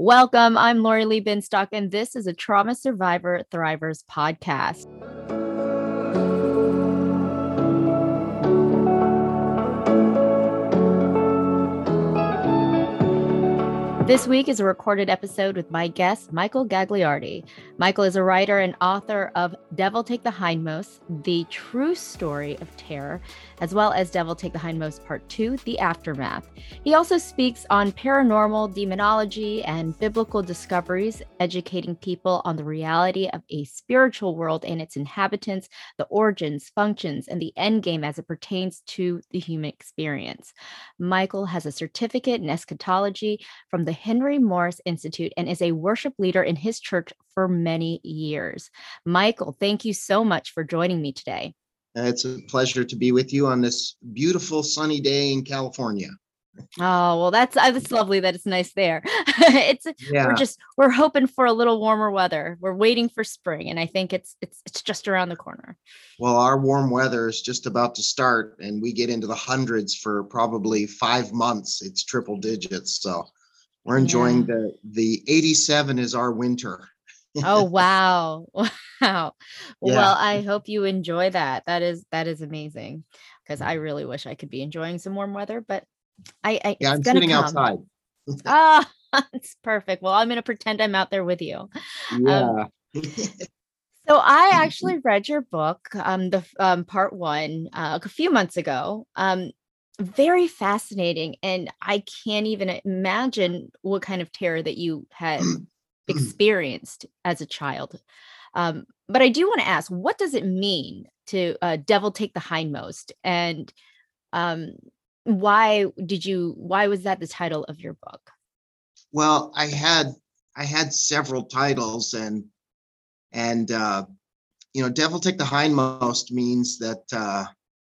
Welcome. I'm Lori Lee Binstock, and this is a Trauma Survivor Thrivers podcast. This week is a recorded episode with my guest, Michael Gagliardi. Michael is a writer and author of Devil Take the Hindmost, the true story of terror, as well as Devil Take the Hindmost Part 2, The Aftermath. He also speaks on paranormal, demonology, and biblical discoveries, educating people on the reality of a spiritual world and its inhabitants, the origins, functions, and the end game as it pertains to the human experience. Michael has a certificate in eschatology from the Henry Morris Institute and is a worship leader in his church for many years. Michael, thank you so much for joining me today. It's a pleasure to be with you on this beautiful sunny day in California. Oh well, that's uh, that's lovely that it's nice there. it's yeah. we're just we're hoping for a little warmer weather. We're waiting for spring, and I think it's it's it's just around the corner. Well, our warm weather is just about to start, and we get into the hundreds for probably five months. It's triple digits, so we're enjoying yeah. the the 87 is our winter. oh wow. Wow. Yeah. Well, I hope you enjoy that. That is that is amazing. Because I really wish I could be enjoying some warm weather, but I, I yeah, I'm sitting come. outside. Ah, oh, it's perfect. Well, I'm gonna pretend I'm out there with you. Um, yeah. Um, so I actually read your book, um, the um, part one, uh, a few months ago. Um, very fascinating and i can't even imagine what kind of terror that you had experienced as a child. Um, but i do want to ask what does it mean to uh, devil take the hindmost? And um, why did you why was that the title of your book? Well i had i had several titles and and uh, you know devil take the hindmost means that uh,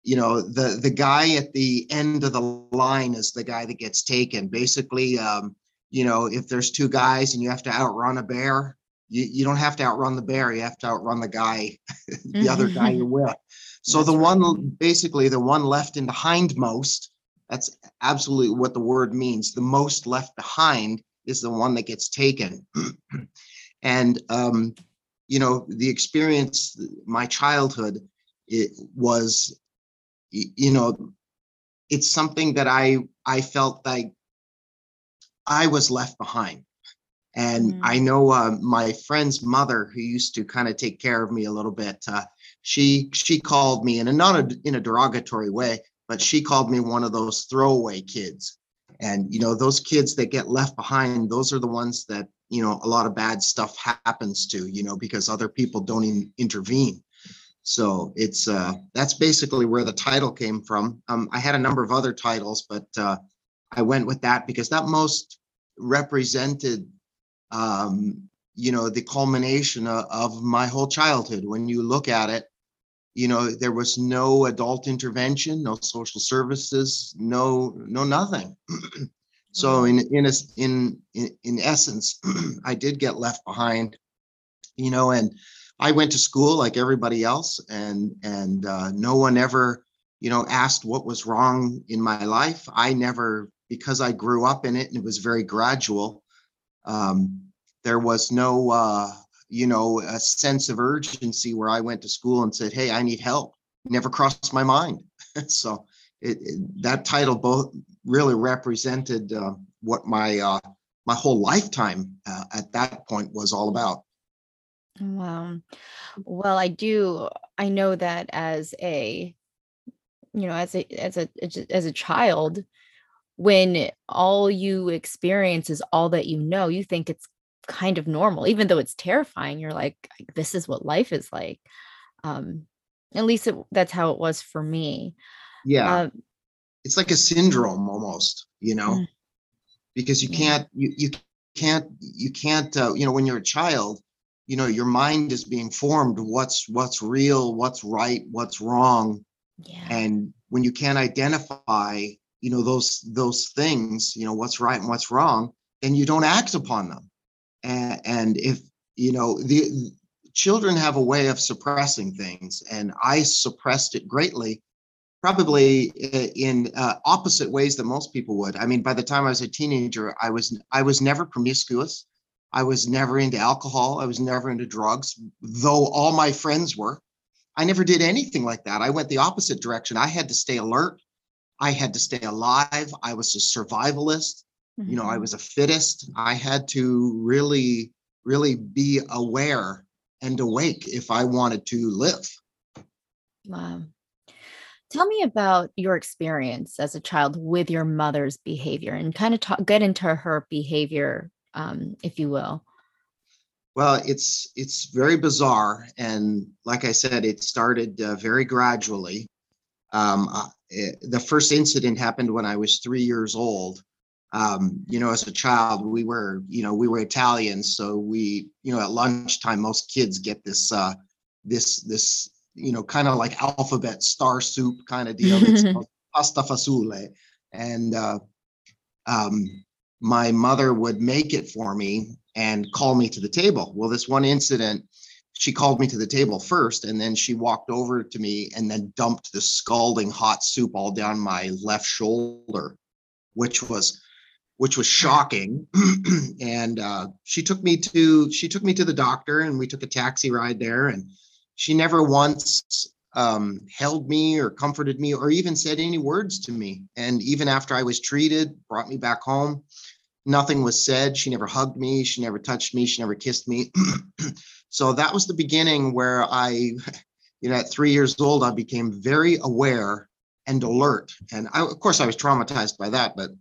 you know the the guy at the end of the line is the guy that gets taken basically um, you know if there's two guys and you have to outrun a bear you, you don't have to outrun the bear you have to outrun the guy the mm-hmm. other guy you're with so that's the right. one basically the one left in the hindmost that's absolutely what the word means the most left behind is the one that gets taken and um, you know the experience my childhood it was you know it's something that i i felt like i was left behind. And mm. i know uh, my friend's mother who used to kind of take care of me a little bit uh, she she called me and not a, in a derogatory way but she called me one of those throwaway kids. And you know those kids that get left behind those are the ones that you know a lot of bad stuff happens to you know because other people don't even intervene so it's uh, that's basically where the title came from. Um, I had a number of other titles, but uh, I went with that because that most represented, um, you know, the culmination of, of my whole childhood. When you look at it, you know, there was no adult intervention, no social services, no no nothing. so in in a, in in essence, I did get left behind, you know, and I went to school like everybody else, and and uh, no one ever, you know, asked what was wrong in my life. I never, because I grew up in it, and it was very gradual. Um, there was no, uh, you know, a sense of urgency where I went to school and said, "Hey, I need help." Never crossed my mind. so it, it, that title both really represented uh, what my uh, my whole lifetime uh, at that point was all about. Wow. Well, I do. I know that as a, you know, as a as a as a child, when all you experience is all that you know, you think it's kind of normal, even though it's terrifying. You're like, this is what life is like. Um, at least it, that's how it was for me. Yeah. Uh, it's like a syndrome almost, you know, mm. because you can't you you can't you can't uh, you know when you're a child you know your mind is being formed what's what's real what's right what's wrong yeah. and when you can't identify you know those those things you know what's right and what's wrong then you don't act upon them and, and if you know the children have a way of suppressing things and i suppressed it greatly probably in uh, opposite ways than most people would. I mean, by the time I was a teenager, I was I was never promiscuous. I was never into alcohol. I was never into drugs, though all my friends were. I never did anything like that. I went the opposite direction. I had to stay alert. I had to stay alive. I was a survivalist. Mm-hmm. You know, I mm-hmm. was a fittest. I had to really, really be aware and awake if I wanted to live. Wow. Tell me about your experience as a child with your mother's behavior and kind of talk, get into her behavior, um, if you will. Well, it's it's very bizarre, and like I said, it started uh, very gradually. Um, uh, it, the first incident happened when I was three years old. Um, you know, as a child, we were, you know, we were Italian, so we, you know, at lunchtime, most kids get this, uh, this, this, you know, kind of like alphabet star soup kind of deal. It's pasta fagioli, and uh, um, my mother would make it for me and call me to the table. Well, this one incident, she called me to the table first, and then she walked over to me and then dumped the scalding hot soup all down my left shoulder, which was which was shocking. and uh, she took me to she took me to the doctor, and we took a taxi ride there. And she never once um, held me or comforted me or even said any words to me. And even after I was treated, brought me back home nothing was said. She never hugged me. She never touched me. She never kissed me. so that was the beginning where I, you know, at three years old, I became very aware and alert. And I, of course, I was traumatized by that, but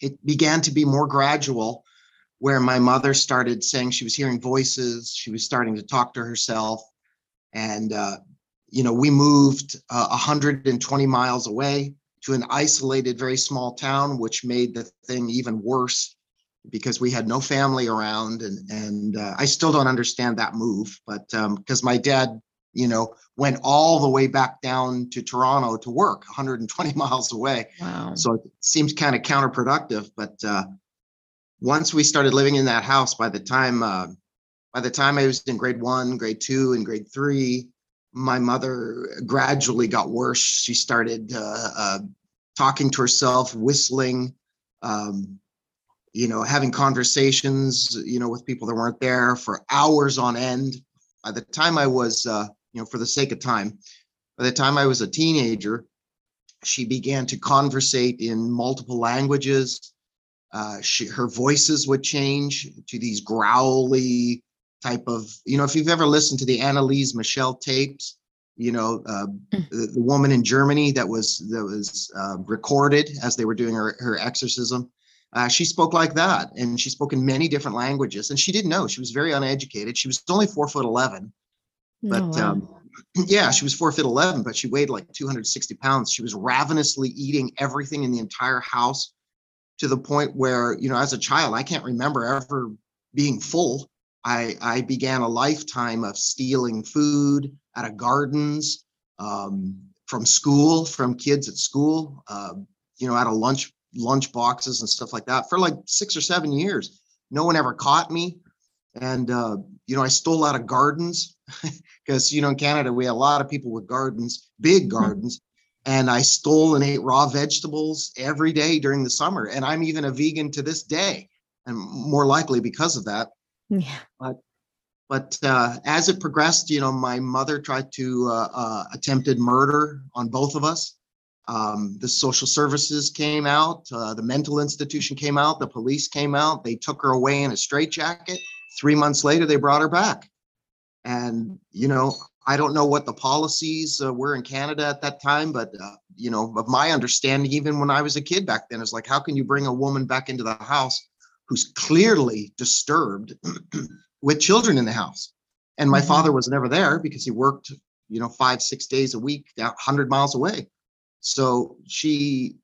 it began to be more gradual where my mother started saying she was hearing voices. She was starting to talk to herself. And, uh, you know, we moved uh, 120 miles away to an isolated, very small town, which made the thing even worse because we had no family around. And and uh, I still don't understand that move, but because um, my dad, you know, went all the way back down to Toronto to work, 120 miles away. Wow. So it seems kind of counterproductive. But uh, once we started living in that house, by the time uh, by the time I was in grade one, grade two, and grade three, my mother gradually got worse. She started uh, uh, talking to herself, whistling, um, you know, having conversations, you know, with people that weren't there for hours on end. By the time I was, uh, you know, for the sake of time, by the time I was a teenager, she began to conversate in multiple languages. Uh, she, her voices would change to these growly, type of, you know, if you've ever listened to the Anneliese Michel tapes, you know, uh, mm. the, the, woman in Germany that was that was uh, recorded as they were doing her, her exorcism. Uh, she spoke like that, and she spoke in many different languages. And she didn't know; she was very uneducated. She was only four foot eleven, but oh, wow. um, yeah, she was four foot eleven, but she weighed like two hundred sixty pounds. She was ravenously eating everything in the entire house, to the point where you know, as a child, I can't remember ever being full. I, I began a lifetime of stealing food out of gardens, um, from school, from kids at school, uh, you know, out of lunch lunch boxes and stuff like that for like six or seven years. No one ever caught me, and uh, you know, I stole out of gardens because you know in Canada we have a lot of people with gardens, big hmm. gardens. And I stole and ate raw vegetables every day during the summer. And I'm even a vegan to this day, and more likely because of that. Yeah. But but uh, as it progressed, you know, my mother tried to uh, uh, attempted murder on both of us. Um, the social services came out, uh, the mental institution came out, the police came out. They took her away in a straitjacket. Three months later, they brought her back. And you know, I don't know what the policies uh, were in Canada at that time, but uh, you know, of my understanding, even when I was a kid back then, is like, how can you bring a woman back into the house who's clearly disturbed with children in the house. And my mm-hmm. father was never there because he worked, you know, five, six days a week, 100 miles away. So she,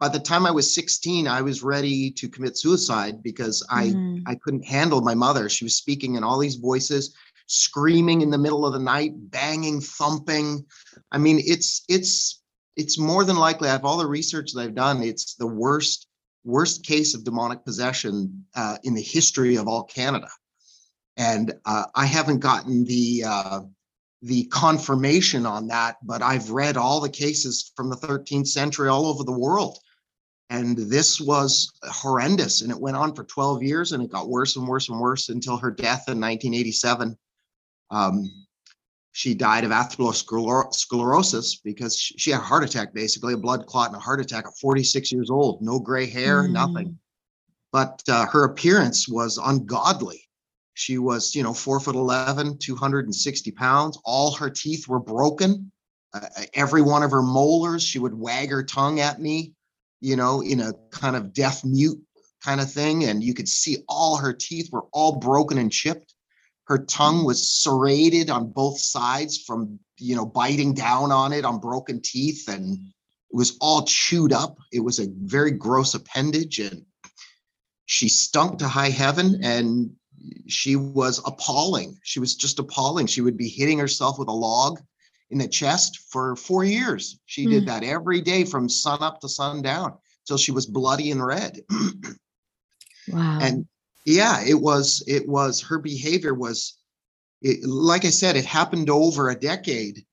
by the time I was 16, I was ready to commit suicide because I, mm-hmm. I couldn't handle my mother. She was speaking in all these voices, screaming in the middle of the night, banging, thumping. I mean, it's, it's, it's more than likely, I have all the research that I've done, it's the worst worst case of demonic possession uh, in the history of all Canada. And uh, I haven't gotten the uh, the confirmation on that, but I've read all the cases from the 13th century all over the world. And this was horrendous. And it went on for 12 years and it got worse and worse and worse until her death in 1987. Um, she died of atherosclerosis because she had a heart attack, basically a blood clot and a heart attack at 46 years old, no gray hair, mm. nothing. But uh, her appearance was ungodly. She was, you know, four foot 11, 260 pounds. All her teeth were broken. Uh, every one of her molars, she would wag her tongue at me, you know, in a kind of deaf mute kind of thing. And you could see all her teeth were all broken and chipped. Her tongue was serrated on both sides from, you know, biting down on it on broken teeth. And it was all chewed up. It was a very gross appendage. And she stunk to high heaven. And she was appalling. She was just appalling. She would be hitting herself with a log in the chest for four years. She mm. did that every day from sun up to sundown till she was bloody and red. wow. And yeah, it was, it was, her behavior was, it, like I said, it happened over a decade.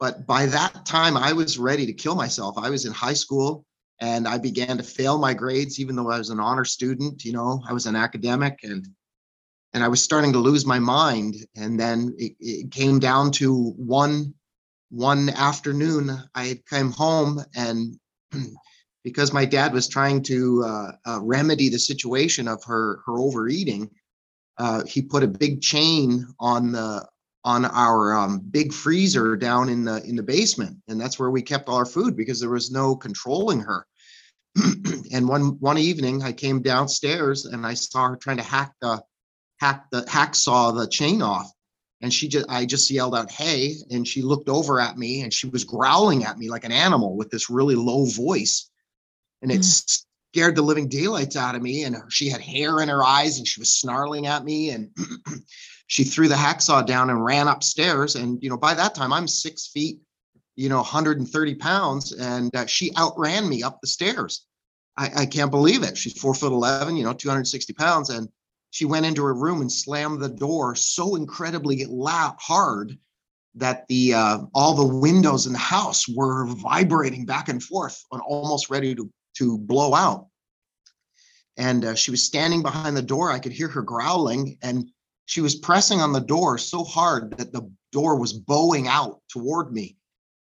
But by that time, I was ready to kill myself. I was in high school and I began to fail my grades, even though I was an honor student. You know, I was an academic and and I was starting to lose my mind. And then it, it came down to one one afternoon. I came home and because my dad was trying to uh, uh, remedy the situation of her her overeating, uh, he put a big chain on the on our um, big freezer down in the in the basement, and that's where we kept all our food because there was no controlling her. and one one evening, I came downstairs and I saw her trying to hack the hack the hacksaw the chain off and she just i just yelled out hey and she looked over at me and she was growling at me like an animal with this really low voice and it mm. scared the living daylights out of me and she had hair in her eyes and she was snarling at me and she threw the hacksaw down and ran upstairs and you know by that time i'm six feet you know 130 pounds and uh, she outran me up the stairs I, I can't believe it she's four foot 11 you know 260 pounds and she went into her room and slammed the door so incredibly loud, hard that the uh, all the windows in the house were vibrating back and forth and almost ready to to blow out. And uh, she was standing behind the door. I could hear her growling, and she was pressing on the door so hard that the door was bowing out toward me.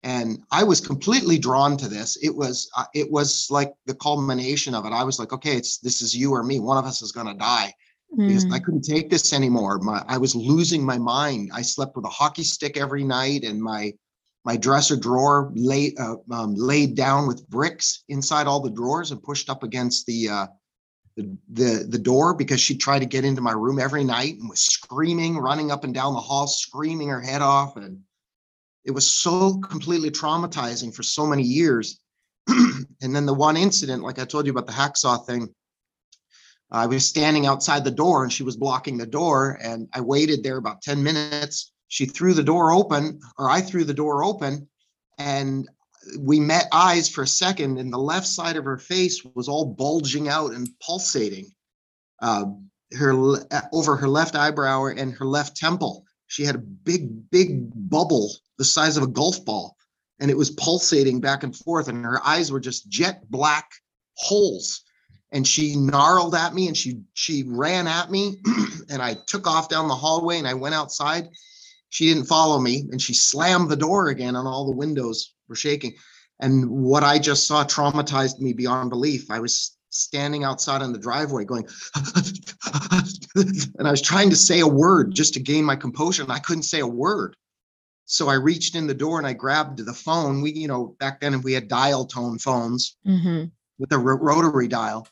And I was completely drawn to this. It was uh, it was like the culmination of it. I was like, okay, it's this is you or me. One of us is going to die because I mm. couldn't take this anymore. My, I was losing my mind. I slept with a hockey stick every night, and my my dresser drawer laid uh, um, laid down with bricks inside all the drawers and pushed up against the, uh, the the the door because she tried to get into my room every night and was screaming, running up and down the hall, screaming her head off, and it was so completely traumatizing for so many years. and then the one incident, like I told you about the hacksaw thing, I was standing outside the door and she was blocking the door. And I waited there about 10 minutes. She threw the door open, or I threw the door open, and we met eyes for a second. And the left side of her face was all bulging out and pulsating. Uh, her over her left eyebrow and her left temple. She had a big, big bubble the size of a golf ball, and it was pulsating back and forth. And her eyes were just jet black holes and she gnarled at me and she she ran at me and I took off down the hallway and I went outside. She didn't follow me and she slammed the door again and all the windows were shaking. And what I just saw traumatized me beyond belief. I was standing outside on the driveway going and I was trying to say a word just to gain my composure and I couldn't say a word. So I reached in the door and I grabbed the phone. We, you know, back then we had dial tone phones mm-hmm. with a rotary dial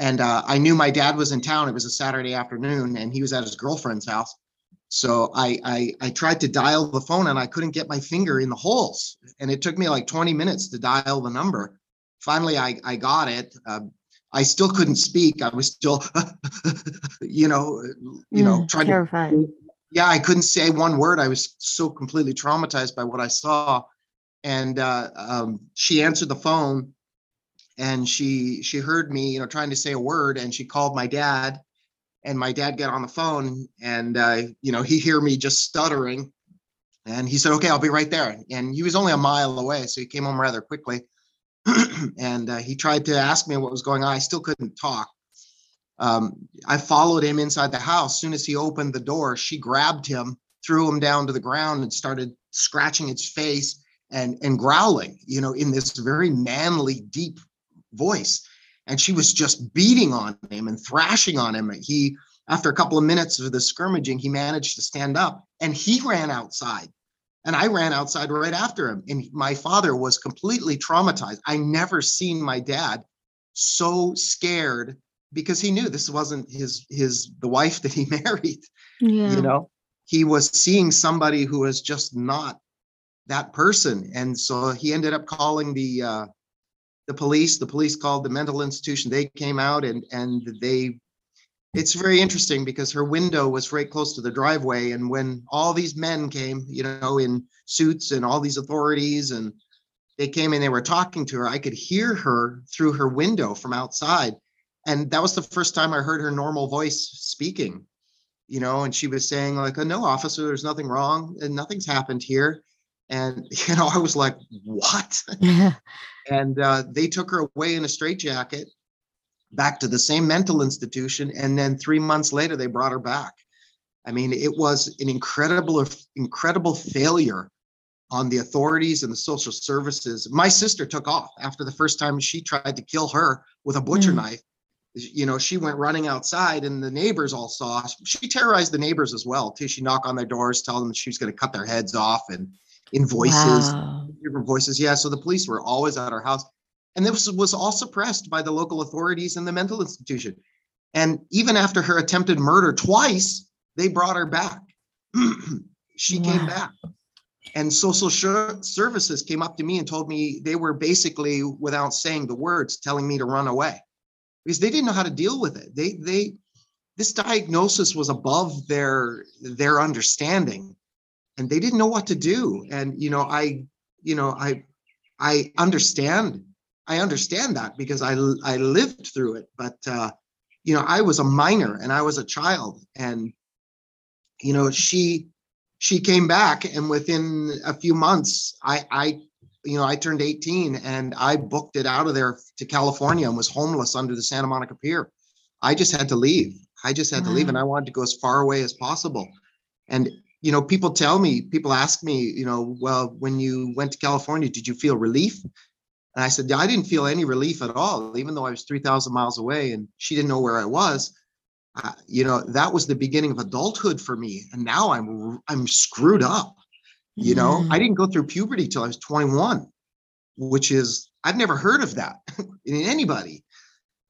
and uh, I knew my dad was in town. It was a Saturday afternoon, and he was at his girlfriend's house. So I, I I tried to dial the phone, and I couldn't get my finger in the holes, and it took me like 20 minutes to dial the number. Finally, I I got it. Uh, I still couldn't speak. I was still, you know, you know, mm, trying terrified. to. Yeah, I couldn't say one word. I was so completely traumatized by what I saw, and uh, um, she answered the phone and she she heard me you know trying to say a word and she called my dad and my dad got on the phone and uh, you know he hear me just stuttering And he said, okay, I'll be right there. And he was only a mile away. So he came home rather quickly. and uh, he tried to ask me what was going on. I still couldn't talk. Um, I followed him inside the house. Soon as he opened the door, she grabbed him, threw him down to the ground, and started scratching its face and and growling, you know, in this very manly, deep voice. And she was just beating on him and thrashing on him. He, after a couple of minutes of the skirmaging, he managed to stand up and he ran outside. And I ran outside right after him. And my father was completely traumatized. I never seen my dad so scared because he knew this wasn't his his the wife that he married. Yeah. You know, he was seeing somebody who was just not that person. And so he ended up calling the uh the police. The police called the mental institution. They came out and and they it's very interesting because her window was right close to the driveway and when all these men came you know in suits and all these authorities and they came and they were talking to her i could hear her through her window from outside and that was the first time i heard her normal voice speaking you know and she was saying like oh, no officer there's nothing wrong and nothing's happened here and you know i was like what and uh, they took her away in a straitjacket back to the same mental institution. And then three months later, they brought her back. I mean, it was an incredible, incredible failure on the authorities and the social services. My sister took off after the first time she tried to kill her with a butcher mm. knife. You know, she went running outside and the neighbors all saw. She terrorized the neighbors as well, too. She knocked on their doors, tell them she was going to cut their heads off and in voices, wow. different voices. Yeah. So the police were always at our house. And this was all suppressed by the local authorities and the mental institution. And even after her attempted murder twice, they brought her back. she wow. came back. And social services came up to me and told me they were basically, without saying the words, telling me to run away because they didn't know how to deal with it. They, they, this diagnosis was above their their understanding and they didn't know what to do and you know i you know i i understand I understand that because I I lived through it. But uh, you know, I was a minor and I was a child, and you know, she she came back, and within a few months, I I you know I turned 18 and I booked it out of there to California and was homeless under the Santa Monica Pier. I just had to leave. I just had wow. to leave, and I wanted to go as far away as possible. And you know, people tell me, people ask me, you know, well, when you went to California, did you feel relief? And I said, yeah, I didn't feel any relief at all, even though I was 3,000 miles away and she didn't know where I was. Uh, you know, that was the beginning of adulthood for me. And now I'm, I'm screwed up. You know, mm. I didn't go through puberty till I was 21, which is, I've never heard of that in anybody.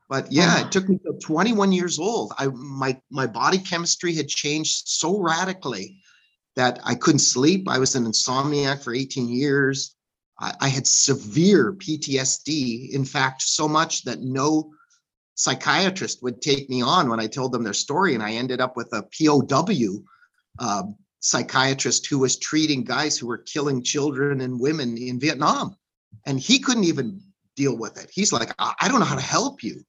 But yeah, it took me till 21 years old. I my my body chemistry had changed so radically that I couldn't sleep. I was an insomniac for 18 years. I, I had severe PTSD. In fact, so much that no psychiatrist would take me on when I told them their story. And I ended up with a POW uh, psychiatrist who was treating guys who were killing children and women in Vietnam. And he couldn't even deal with it. He's like, I, I don't know how to help you.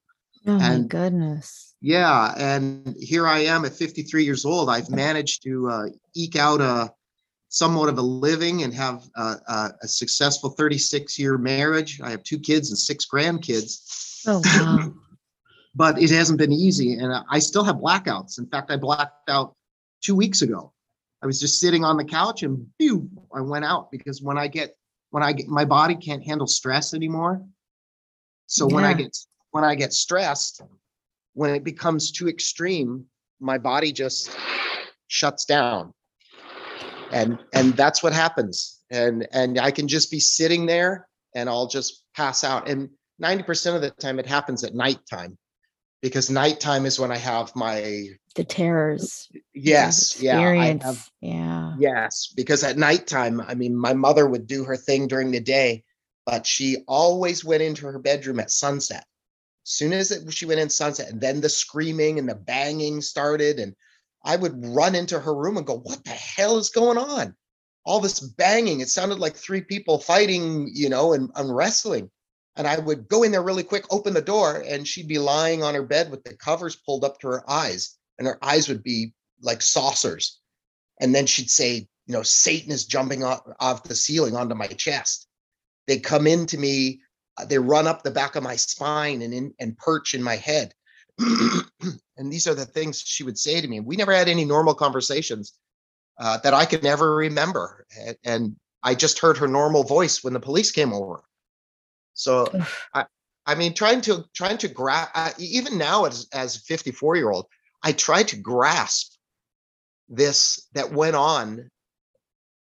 Oh and my goodness. Yeah. And here I am at 53 years old. I've managed to uh, eke out a somewhat of a living and have a, successful 36 year marriage. I have two kids and six grandkids. Oh, wow. but it hasn't been easy. And I still have blackouts. In fact, I blacked out two weeks ago. I was just sitting on the couch and phew, I went out because when I get, when I get, my body can't handle stress anymore. So yeah. when I get, when I get stressed, when it becomes too extreme, my body just shuts down. And and that's what happens. And and i can just be sitting there and i'll just pass out. And 90% of the time it happens at nighttime because nighttime is when i have my the terrors. Yes yeah have, yeah. Yes because at nighttime i mean my mother would do her thing during the day but she always went into her bedroom at sunset soon as it, she went in sunset and then the screaming and the banging started and I would run into her room and go, What the hell is going on? All this banging. It sounded like three people fighting, you know, and, and wrestling. And I would go in there really quick, open the door, and she'd be lying on her bed with the covers pulled up to her eyes, and her eyes would be like saucers. And then she'd say, you know, Satan is jumping off, off the ceiling onto my chest. They come into me, they run up the back of my spine and in and perch in my head. and these are the things she would say to me. We never had any normal conversations uh, that I can ever remember. And, and I just heard her normal voice when the police came over. So I, I mean, trying to trying to grasp uh, even now as as 54 year old, I try to grasp this that went on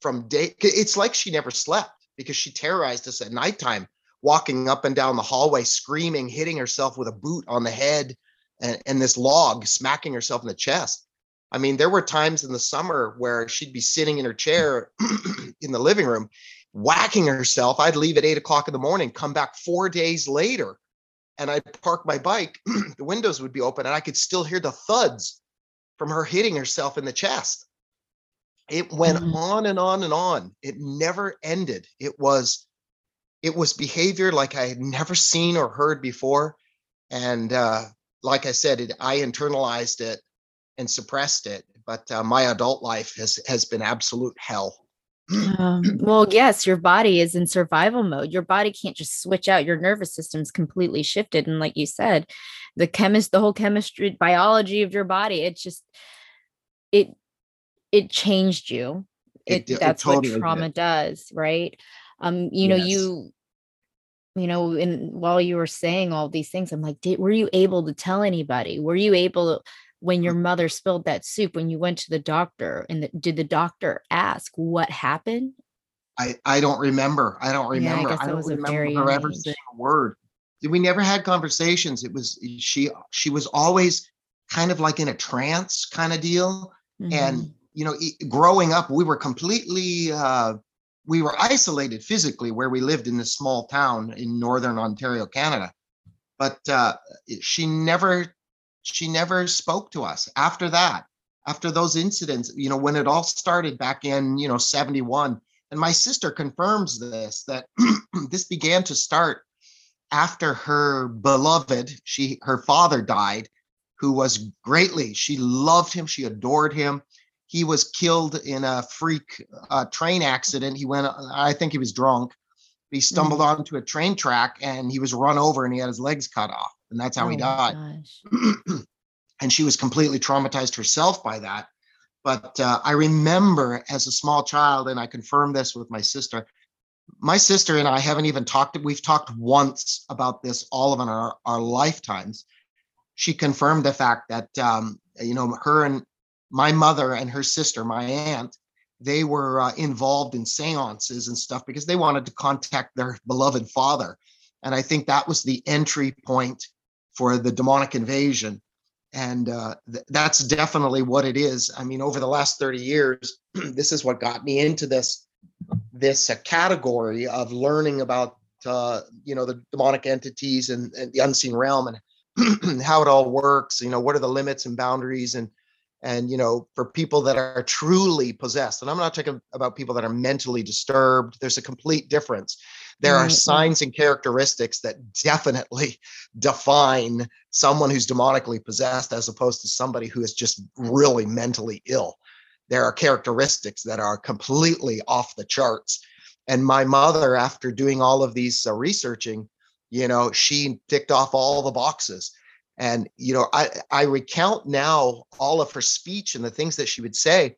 from day. It's like she never slept because she terrorized us at nighttime, walking up and down the hallway, screaming, hitting herself with a boot on the head, and, and this log, smacking herself in the chest. I mean, there were times in the summer where she'd be sitting in her chair in the living room, whacking herself. I'd leave at eight o'clock in the morning, come back four days later, and I'd park my bike. the windows would be open, and I could still hear the thuds from her hitting herself in the chest. It went mm-hmm. on and on and on. It never ended. It was, it was behavior like I had never seen or heard before, and uh, like I said, it, I internalized it and suppressed it. But uh, my adult life has has been absolute hell. um, well, yes, your body is in survival mode. Your body can't just switch out. Your nervous system's completely shifted, and like you said, the chemist, the whole chemistry, biology of your body, it just it it changed you. It, it that's it totally what trauma did. does, right? Um, you know, yes. you you know, and while you were saying all these things, I'm like, did were you able to tell anybody? Were you able to when your mother spilled that soup when you went to the doctor and the, did the doctor ask what happened i i don't remember i don't remember yeah, I, I, don't remember her ever saying a word we never had conversations it was she she was always kind of like in a trance kind of deal mm-hmm. and you know growing up we were completely uh we were isolated physically where we lived in this small town in northern ontario canada. But uh she never she never spoke to us after that after those incidents you know when it all started back in you know 71 and my sister confirms this that this began to start after her beloved she her father died who was greatly she loved him she adored him he was killed in a freak uh, train accident he went i think he was drunk he stumbled mm-hmm. onto a train track and he was run over and he had his legs cut off and that's how oh he died. and she was completely traumatized herself by that. But uh, I remember as a small child, and I confirmed this with my sister. My sister and I haven't even talked. We've talked once about this all of our, our lifetimes. She confirmed the fact that um, you know her and my mother and her sister, my aunt, they were uh, involved in seances and stuff because they wanted to contact their beloved father. And I think that was the entry point for the demonic invasion and uh, th- that's definitely what it is i mean over the last 30 years this is what got me into this this uh, category of learning about uh, you know the demonic entities and, and the unseen realm and how it all works you know what are the limits and boundaries and and you know for people that are truly possessed and i'm not talking about people that are mentally disturbed there's a complete difference. There are signs and characteristics that definitely define someone who's demonically possessed as opposed to somebody who is just really mentally ill. There are characteristics that are completely off the charts and my mother after doing all of these uh, researching you know she ticked off all the boxes and you know i i recount now all of her speech and the things that she would say.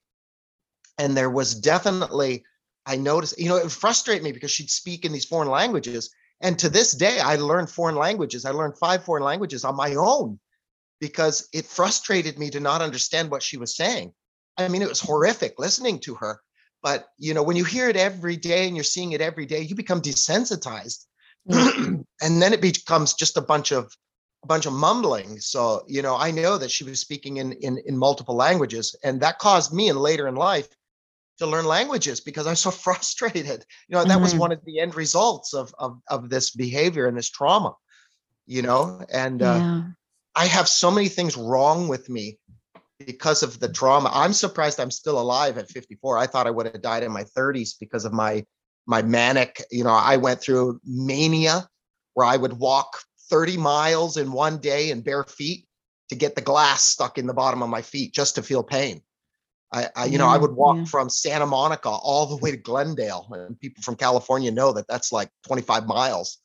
And there was definitely i noticed you know it would frustrate me because she'd speak in these foreign languages. And to this day i learned foreign languages. I learned five foreign languages on my own because it frustrated me to not understand what she was saying. I mean it was horrific listening to her. But you know when you hear it every day and you're seeing it every day you become desensitized. Mm. and then it becomes just a bunch of a bunch of mumbling. So, you know, I know that she was speaking in, in, in multiple languages, and that caused me and later in life to learn languages because I was so frustrated. You know, that mm-hmm. was one of the end results of, of, of this behavior and this trauma, you know, and uh, yeah. I have so many things wrong with me because of the trauma. I'm surprised I'm still alive at 54. I thought I would have died in my 30s because of my my manic, you know, I went through mania where I would walk 30 miles in one day in bare feet to get the glass stuck in the bottom of my feet just to feel pain. I, I you know, I mm, would walk yeah. from Santa Monica all the way to Glendale, and people from California know that that's like 25 miles.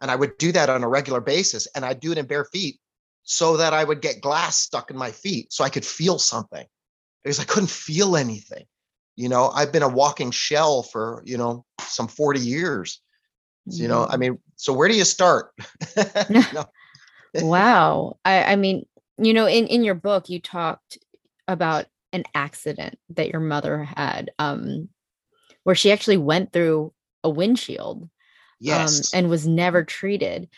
And I would do that on a regular basis, and I'd do it in bare feet so that I would get glass stuck in my feet so I could feel something because I couldn't feel anything. You know, I've been a walking shell for, you know, some 40 years. So, you know, I mean, so where do you start? wow. I, I mean, you know, in, in your book, you talked about an accident that your mother had, um, where she actually went through a windshield um, yes. um, and was never treated.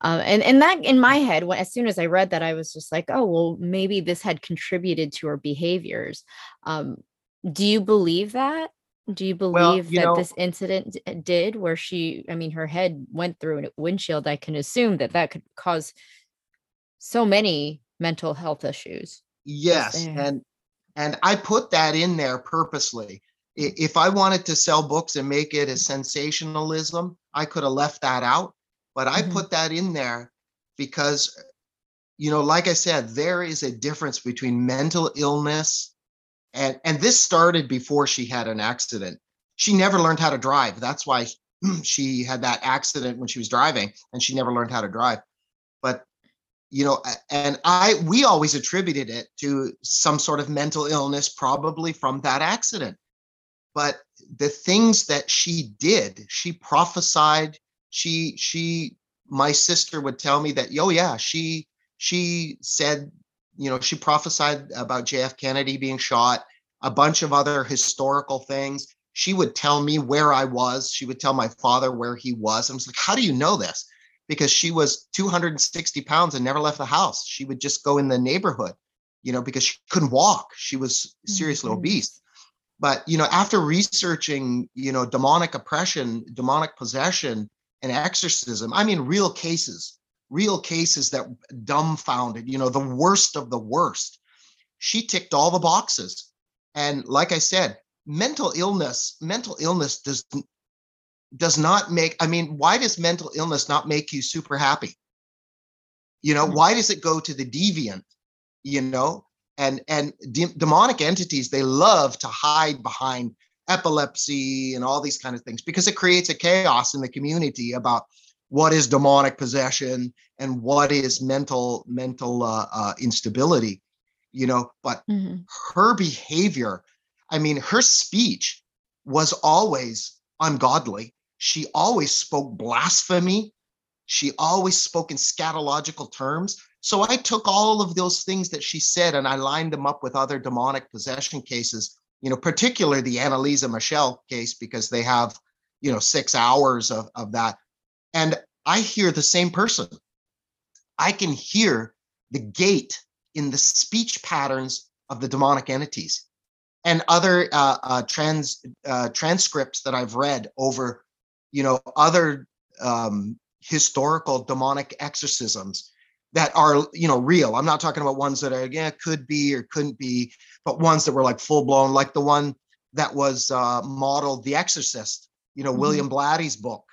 Uh, and and that in my head, when as soon as I read that, I was just like, oh well, maybe this had contributed to her behaviors. Um, do you believe that? Do you believe well, you that know, this incident did, where she, I mean, her head went through a windshield? I can assume that that could cause so many mental health issues. Yes, and and I put that in there purposely. If I wanted to sell books and make it a sensationalism, I could have left that out but I mm-hmm. put that in there because, you know, like I said, there is a difference between mental illness and and this started before she had an accident. She never learned how to drive. That's why she had that accident when she was driving and she never learned how to drive. But you know, and I we always attributed it to some sort of mental illness, probably from that accident. But the things that she did, she prophesied she she my sister would tell me that oh yeah she she said you know she prophesied about JF Kennedy being shot a bunch of other historical things. She would tell me where I was. She would tell my father where he was. I was like how do you know this? Because she was 260 pounds and never left the house. She would just go in the neighborhood you know because she couldn't walk. She was seriously mm-hmm. obese. But you know after researching you know demonic oppression demonic possession and exorcism. I mean, real cases, real cases that dumbfounded, you know, the worst of the worst. She ticked all the boxes. And like I said, mental illness, mental illness does does not make, I mean, why does mental illness not make you super happy? You know, mm-hmm. why does it go to the deviant? You know, and and de- demonic entities they love to hide behind epilepsy and all these kind of things because it creates a chaos in the community about what is demonic possession and what is mental mental uh, uh, instability you know but mm-hmm. her behavior i mean her speech was always ungodly she always spoke blasphemy she always spoke in scatological terms so i took all of those things that she said and i lined them up with other demonic possession cases you know, particularly the Anneliese Michel case, because they have, you know, six hours of, of that. And I hear the same person. I can hear the gate in the speech patterns of the demonic entities and other uh, uh, trans uh, transcripts that I've read over, you know, other um, historical demonic exorcisms that are you know real i'm not talking about ones that are yeah could be or couldn't be but ones that were like full blown like the one that was uh modeled the exorcist you know mm-hmm. william blatty's book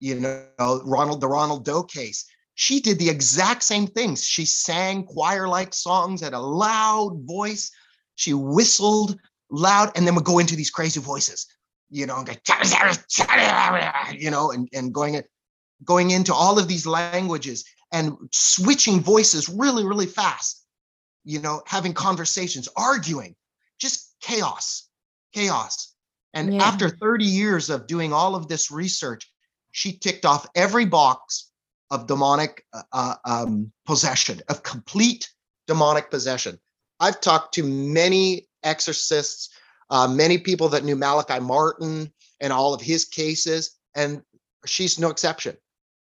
you know ronald the ronald doe case she did the exact same things she sang choir like songs at a loud voice she whistled loud and then would go into these crazy voices you know and go, you know and, and going going into all of these languages and switching voices really, really fast, you know, having conversations, arguing, just chaos, chaos. And yeah. after 30 years of doing all of this research, she ticked off every box of demonic uh, uh, um, possession, of complete demonic possession. I've talked to many exorcists, uh, many people that knew Malachi Martin and all of his cases, and she's no exception.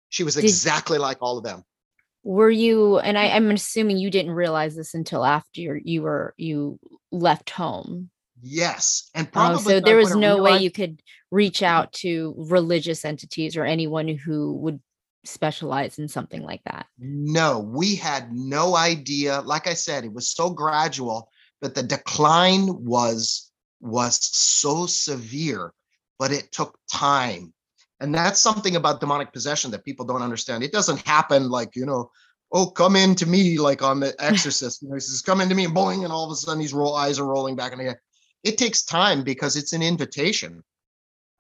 She was exactly Did, like all of them. Were you and I, I'm assuming you didn't realize this until after you were you left home. Yes. And oh, probably so there was no way you could reach out to religious entities or anyone who would specialize in something like that. No, we had no idea. Like I said, it was so gradual, but the decline was was so severe, but it took time and that's something about demonic possession that people don't understand. It doesn't happen like, you know, oh, come in to me, like on the exorcist. You know, he says, come into me and boing, and all of a sudden these roll eyes are rolling back in the head. It takes time because it's an invitation.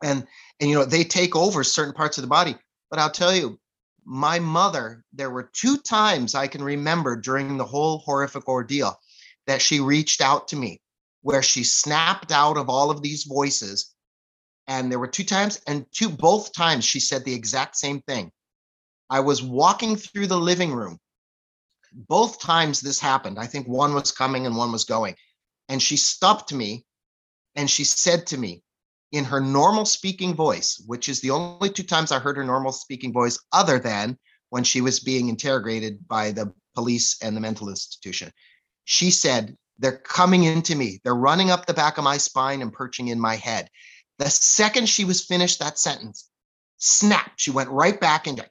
And and you know, they take over certain parts of the body. But I'll tell you, my mother, there were two times I can remember during the whole horrific ordeal that she reached out to me where she snapped out of all of these voices. And there were two times, and two both times she said the exact same thing. I was walking through the living room. Both times this happened. I think one was coming and one was going. And she stopped me and she said to me in her normal speaking voice, which is the only two times I heard her normal speaking voice, other than when she was being interrogated by the police and the mental institution. She said, They're coming into me. They're running up the back of my spine and perching in my head. The second she was finished that sentence, snap, she went right back into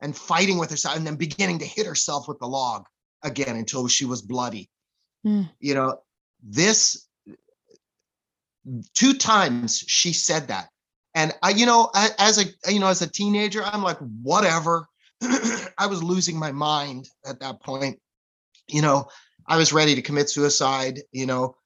and fighting with herself and then beginning to hit herself with the log again until she was bloody. Mm. You know, this two times she said that. And I, you know, as a you know, as a teenager, I'm like, whatever. I was losing my mind at that point. You know, I was ready to commit suicide, you know,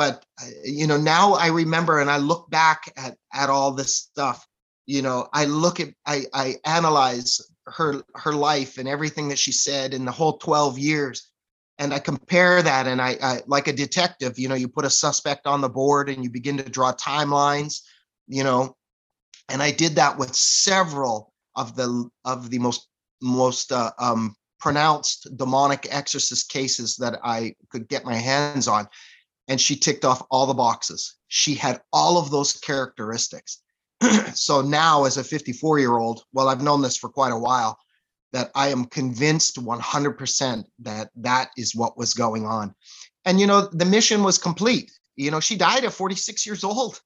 but uh, you know now i remember and i look back at at all this stuff you know i look at i i analyze her her life and everything that she said in the whole 12 years and i compare that and I, I like a detective you know you put a suspect on the board and you begin to draw timelines you know and i did that with several of the of the most most uh, um, pronounced demonic exorcist cases that i could get my hands on and she ticked off all the boxes. She had all of those characteristics. so now, as a 54 year old, well, I've known this for quite a while, that I am convinced 100% that that is what was going on. And, you know, the mission was complete. You know, she died at 46 years old.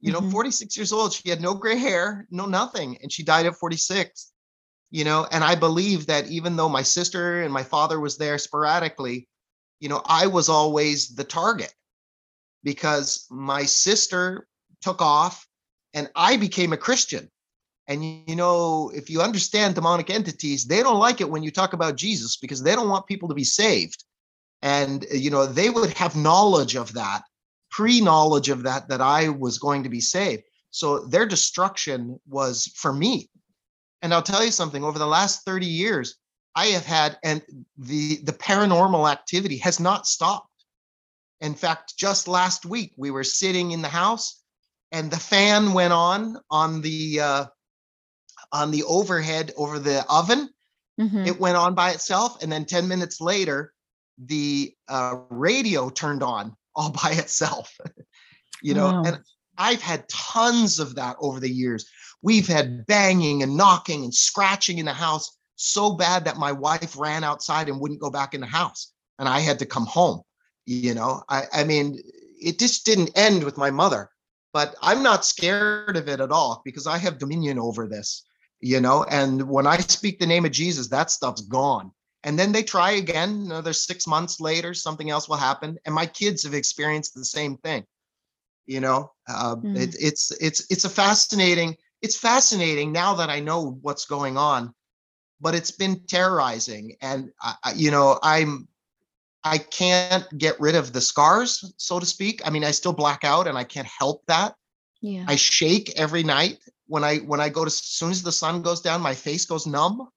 You know, mm-hmm. 46 years old. She had no gray hair, no nothing. And she died at 46. You know, and I believe that even though my sister and my father was there sporadically, you know, I was always the target because my sister took off and I became a Christian. And you know, if you understand demonic entities, they don't like it when you talk about Jesus because they don't want people to be saved. And you know, they would have knowledge of that, pre-knowledge of that that I was going to be saved. So their destruction was for me. And I'll tell you something, over the last 30 years, I have had, and the the paranormal activity has not stopped. In fact, just last week we were sitting in the house, and the fan went on on the uh, on the overhead over the oven. Mm-hmm. It went on by itself, and then ten minutes later, the uh, radio turned on all by itself. you know, wow. and I've had tons of that over the years. We've had banging and knocking and scratching in the house so bad that my wife ran outside and wouldn't go back in the house and i had to come home you know i i mean it just didn't end with my mother but i'm not scared of it at all because i have dominion over this you know and when i speak the name of jesus that stuff's gone. And then they try again another six months later something else will happen. And my kids have experienced the same thing you know? Uh, mm. it, it's it's it's a fascinating it's fascinating now that i know what's going on but it's been terrorizing. And I, you know i'm i can't get rid of the scars so to speak. I mean i still black out and i can't help that. Yeah. I shake every night when i when i go to as soon as the sun goes down my face goes numb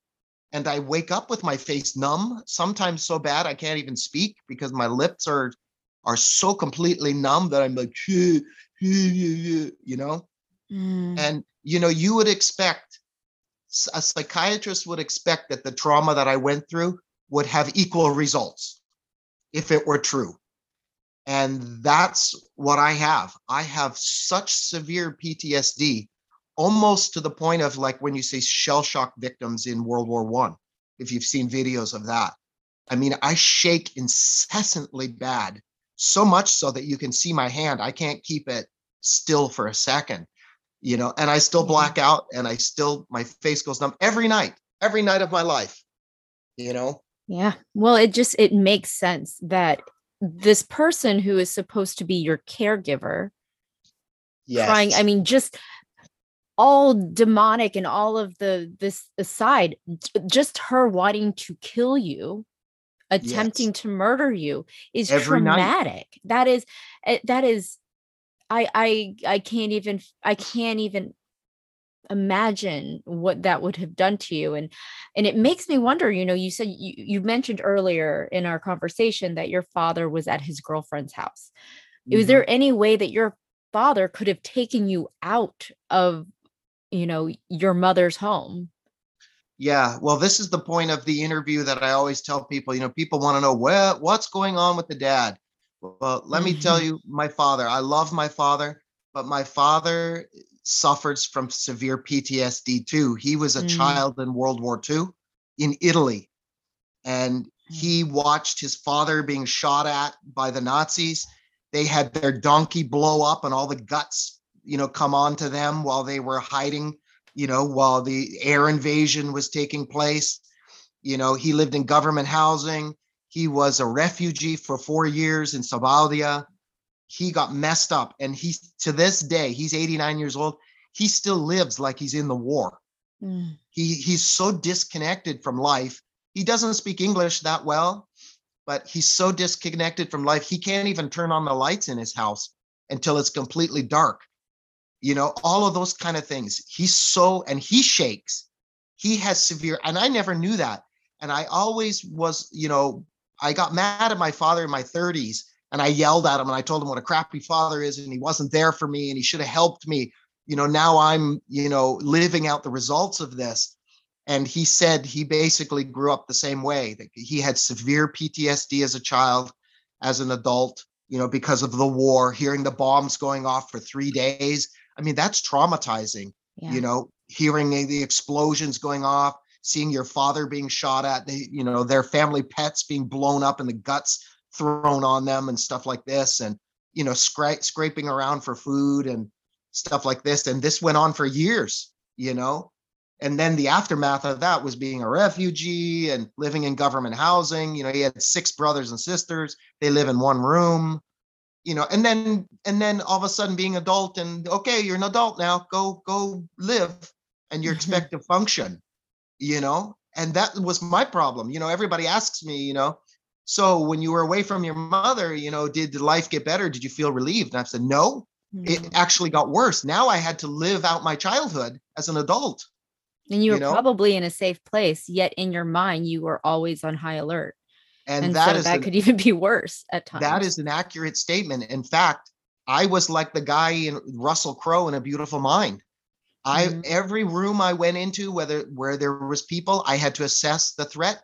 and i wake up with my face numb sometimes so bad i can't even speak because my lips are are so completely numb that i'm like you know mm. and you know you would expect a psychiatrist would expect that the trauma that I went through would have equal results if it were true. And that's what I have. I have such severe PTSD, almost to the point of like when you say shell shock victims in World War One, if you've seen videos of that. I mean, I shake incessantly bad, so much so that you can see my hand. I can't keep it still for a second you know, and I still mm-hmm. black out and I still, my face goes numb every night, every night of my life, you know? Yeah. Well, it just, it makes sense that this person who is supposed to be your caregiver, yes. trying, I mean, just all demonic and all of the this aside just her wanting to kill you attempting yes. to murder you is Every traumatic night. that is eh, that is i i i can't even i can't even imagine what that would have done to you and and it makes me wonder you know you said you, you mentioned earlier in our conversation that your father was at his girlfriend's house mm-hmm. was there any way that your father could have taken you out of you know your mother's home. Yeah well this is the point of the interview that i always tell people you know people want to know what what's going on with the dad. Well let me tell you my father i love my father but my father suffers from severe ptsd too. He was a mm. child in world war ii in italy and he mm. watched his father being shot at by the nazis. They had their donkey blow up and all the guts you know, come on to them while they were hiding, you know, while the air invasion was taking place. You know, he lived in government housing. He was a refugee for four years in Somalia. He got messed up. And he, to this day, he's 89 years old. He still lives like he's in the war. Mm. He, he's so disconnected from life. He doesn't speak English that well, but he's so disconnected from life. He can't even turn on the lights in his house until it's completely dark you know, all of those kind of things. He's so, and he shakes. He has severe, and I never knew that. And I always was, you know, I got mad at my father in my 30s and I yelled at him and I told him what a crappy father is and he wasn't there for me and he should have helped me. You know, now I'm, you know, living out the results of this. And he said he basically grew up the same way. That he had severe PTSD as a child, as an adult, you know, because of the war, hearing the bombs going off for three days I mean, that's traumatizing, yeah. you know, hearing the explosions going off, seeing your father being shot at, they, you know, their family pets being blown up and the guts thrown on them and stuff like this. And, you know, scra- scraping around for food and stuff like this. And this went on for years, you know, and then the aftermath of that was being a refugee and living in government housing you know he had six brothers and sisters they live in one room you know and then and then all of a sudden being adult and okay you're an adult now go go live and you're expected to function you know? And that was my problem you know everybody asks me you know? So when you were away from your mother you know did life get better? Did you feel relieved? And i said no mm-hmm. it actually got worse. Now i had to live out my childhood as an adult and you were know? probably in a safe place yet in your mind you were always on high alert and, and that so that an, could even be worse at times. That is an accurate statement. In fact, I was like the guy in Russell Crowe in A Beautiful Mind. I mm-hmm. every room I went into, whether where there was people, I had to assess the threat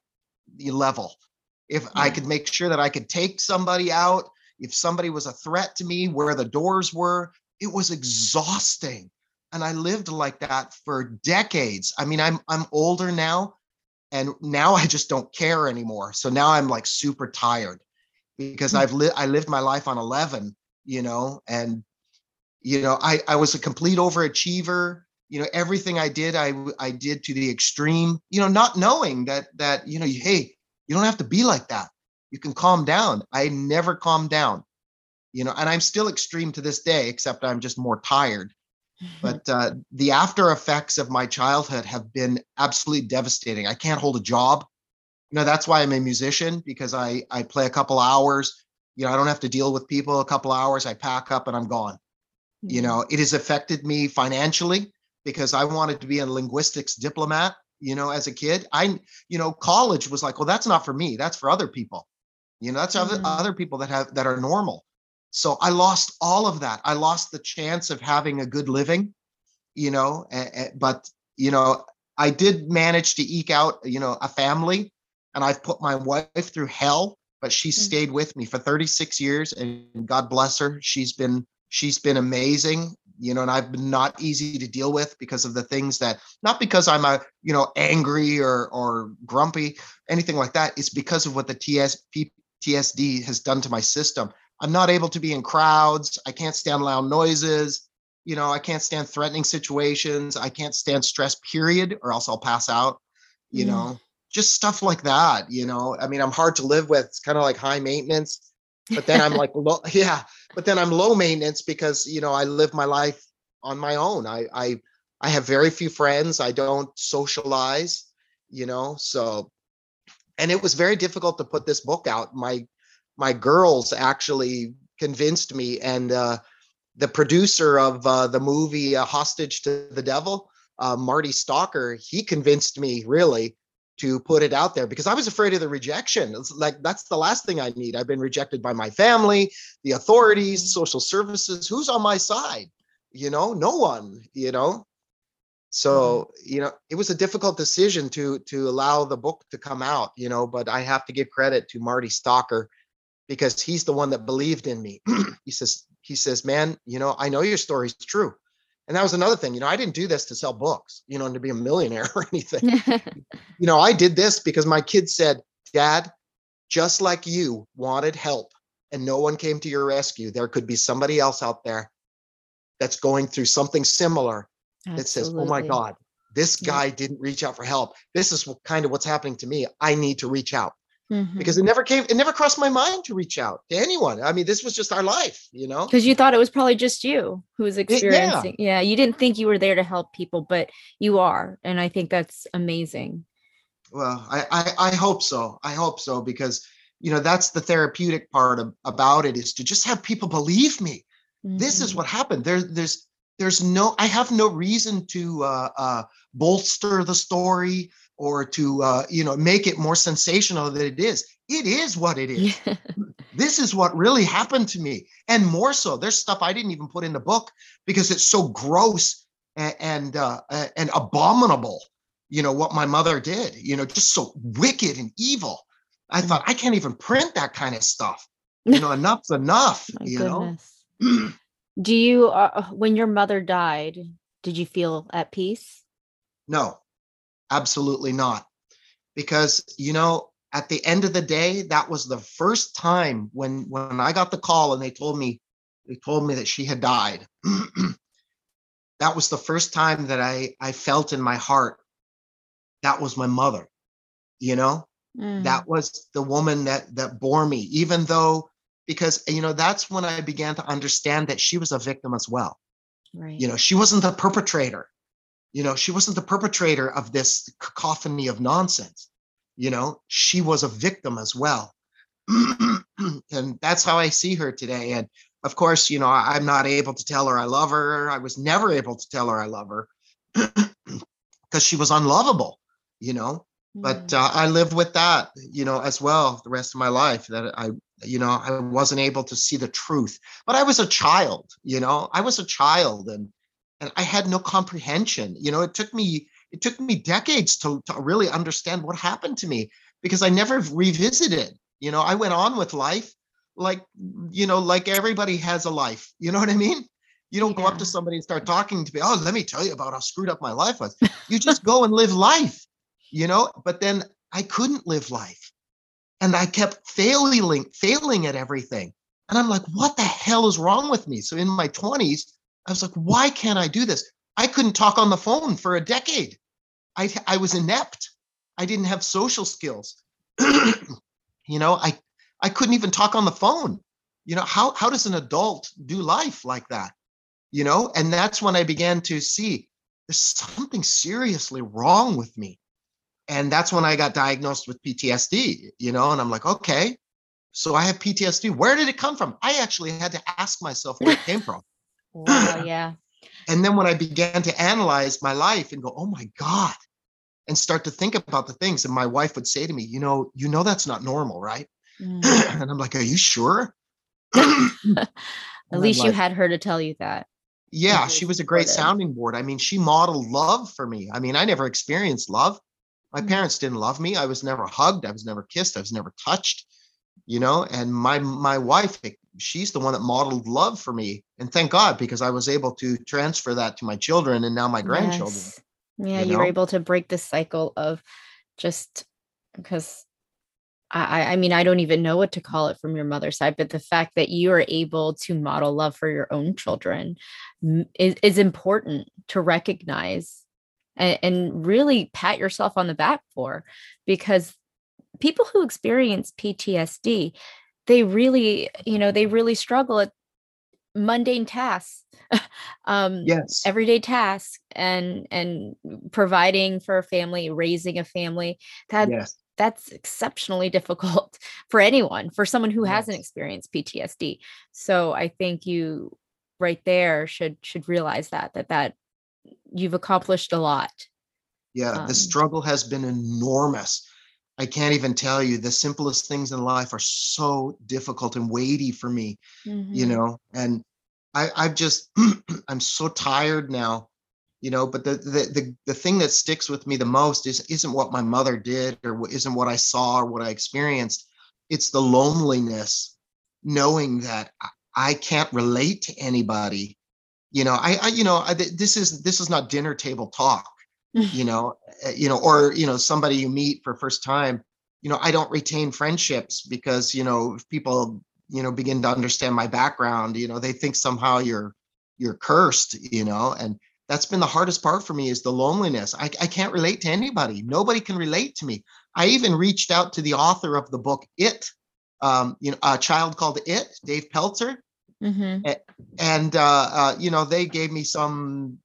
the level. If yeah. I could make sure that I could take somebody out, if somebody was a threat to me, where the doors were, it was exhausting. And I lived like that for decades. I mean, I'm I'm older now, and now i just don't care anymore. So now i'm like super tired because mm-hmm. i've lived i lived my life on 11 you know and you know i i was a complete overachiever. You know everything i did i i did to the extreme you know not knowing that that you know hey you don't have to be like that. You can calm down. I never calmed down you know and i'm still extreme to this day except i'm just more tired but uh, the after effects of my childhood have been absolutely devastating. I can't hold a job. You know, that's why I'm a musician because I I play a couple hours. You know, I don't have to deal with people a couple hours. I pack up and I'm gone. You mm-hmm. know, it has affected me financially because I wanted to be a linguistics diplomat. You know, as a kid, I you know, college was like, well, that's not for me. That's for other people. You know, that's mm-hmm. other other people that have that are normal. So I lost all of that. I lost the chance of having a good living, you know, but, you know, I did manage to eke out, you know, a family and I've put my wife through hell, but she mm-hmm. stayed with me for 36 years and God bless her. She's been, she's been amazing, you know, and I've been not easy to deal with because of the things that, not because I'm a, you know, angry or, or grumpy, anything like that. It's because of what the TS, PTSD has done to my system. I'm not able to be in crowds. I can't stand loud noises. You know, I can't stand threatening situations. I can't stand stress, period, or else I'll pass out. You mm. know, just stuff like that. You know, I mean, I'm hard to live with. It's kind of like high maintenance, but then I'm like, low, yeah, but then I'm low maintenance because, you know, I live my life on my own. I, I, I have very few friends. I don't socialize, you know, so and it was very difficult to put this book out. My my girls actually convinced me and uh the producer of uh, the movie uh, Hostage to the Devil, uh, Marty Stalker, he convinced me really to put it out there because I was afraid of the rejection. It's like that's the last thing I need. I've been rejected by my family, the authorities, mm-hmm. social services. Who's on my side? You know, no one. You know, so mm-hmm. you know it was a difficult decision to to allow the book to come out. You know, but I have to give credit to Marty Stalker because he's the one that believed in me. he says he says, "Man, you know, I know your story's true." And that was another thing, you know, I didn't do this to sell books, you know, and to be a millionaire or anything. you know, I did this because my kids said, Dad, just like you wanted help and no one came to your rescue, there could be somebody else out there that's going through something similar Absolutely. that says, Oh my God, this guy yeah. didn't reach out for help. This is kind of what's happening to me. I need to reach out mm-hmm. because it never came, it never crossed my mind to reach out to anyone. I mean, this was just our life, you know? Because you thought it was probably just you who was experiencing. It, yeah. yeah. You didn't think you were there to help people, but you are. And I think that's amazing. Well, I, I, I hope so. I hope so because, you know, that's the therapeutic part of, about it is to just have people believe me. Mm-hmm. This is mm-hmm. what happened. There, there's, there's no, I have no reason to uh, uh, bolster the story or to uh, you know make it more sensational than it is. It is what it is. Yeah. this is what really happened to me. And more so there's stuff i didn't even put in the book because it's so gross and and, uh, and abominable you know what my mother did you know just so wicked and evil. I mm. thought i can't even print that kind of stuff. You know enough's enough my you goodness. know do you uh, when your mother died did you feel at peace? No Absolutely not. Because, you know, at the end of the day, that was the first time when when I got the call and they told me they told me that she had died. that was the first time that I I felt in my heart that was my mother. You know? Mm. That was the woman that that bore me even though because you know that's when I began to understand that she was a victim as well. Right. You know, she wasn't the perpetrator you know she wasn't the perpetrator of this cacophony of nonsense you know she was a victim as well. And that's how i see her today. And of course you know i'm not able to tell her i love her. I was never able to tell her i love her because she was unlovable you know? But mm. uh, i live with that you know as well the rest of my life that i you know i wasn't able to see the truth. But i was a child you know? I was a child and and I had no comprehension. You know, it took me it took me decades to, to really understand what happened to me because I never revisited. You know, I went on with life like you know, like everybody has a life. You know what I mean? You don't yeah. go up to somebody and start talking to me. Oh, let me tell you about how screwed up my life was. You just go and live life. You know, but then I couldn't live life, and I kept failing, failing at everything. And I'm like, what the hell is wrong with me? So in my 20s, I was like, why can't I do this? I couldn't talk on the phone for a decade. I, I was inept. I didn't have social skills. you know, I, I couldn't even talk on the phone. You know, how, how does an adult do life like that? You know, and that's when I began to see there's something seriously wrong with me. And that's when I got diagnosed with PTSD, you know, and I'm like, okay, so I have PTSD. Where did it come from? I actually had to ask myself where it came from. Wow, yeah. and then when I began to analyze my life and go, oh my God, and start to think about the things, and my wife would say to me, you know, you know that's not normal, right? Mm. and I'm like, are you sure? At least you had her to tell you that. Yeah, she was a great sounding board. I mean, she modeled love for me. I mean, I never experienced love. My mm. parents didn't love me. I was never hugged. I was never kissed. I was never touched. You know, and my my wife she's the one that modeled love for me and thank god because i was able to transfer that to my children and now my grandchildren yes. yeah you, were able to break the cycle of just because I, I mean, I don't even know what to call it from your mother's side, but the fact that you are able to model love for your own children is, is important to recognize and, and really pat yourself on the back for because people who experience PTSD, they really, you know, they really struggle at mundane tasks um yes. everyday tasks and and providing for a family raising a family that yes. that's exceptionally difficult for anyone for someone who hasn't experienced ptsd so i think you right there should should realize that that that you've accomplished a lot yeah the um struggle has been enormous i can't even tell you the simplest things in life are so difficult and weighty for me you mhm, know and i i've just i'm so tired now you know but the, the the the thing that sticks with me the most is isn't what my mother did or isn't what i saw or what i experienced. It's the loneliness knowing that i I can't relate to anybody. You know i, I you know I, this is this is not dinner table talk you know uh, you know or you know somebody you meet for first time you know i don't retain friendships because you know if people you know begin to understand my background you know they think somehow you're you're cursed you know and that's been the hardest part for me is the loneliness. I, I can't relate to anybody. Nobody can relate to me. I even reached out to the author of the book it um, you know a child called it Dave Pelzer. Mhm, and uh, uh, you know they gave me some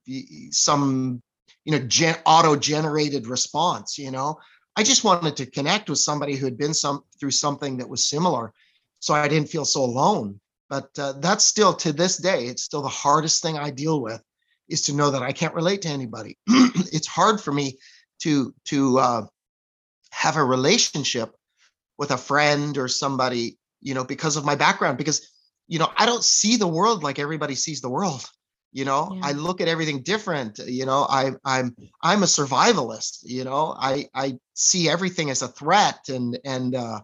some you know gen- auto generated response you know? I just wanted to connect with somebody who had been some through something that was similar so i didn't feel so alone. But uh, that's still to this day it's still the hardest thing i deal with is to know that i can't relate to anybody. It's hard for me to to uh, have a relationship with a friend or somebody, you know, because of my background, because, you know, I don't see the world like everybody sees the world. You know, yeah I look at everything different. You know, I, I'm I'm a survivalist. You know, I I see everything as a threat, and and uh,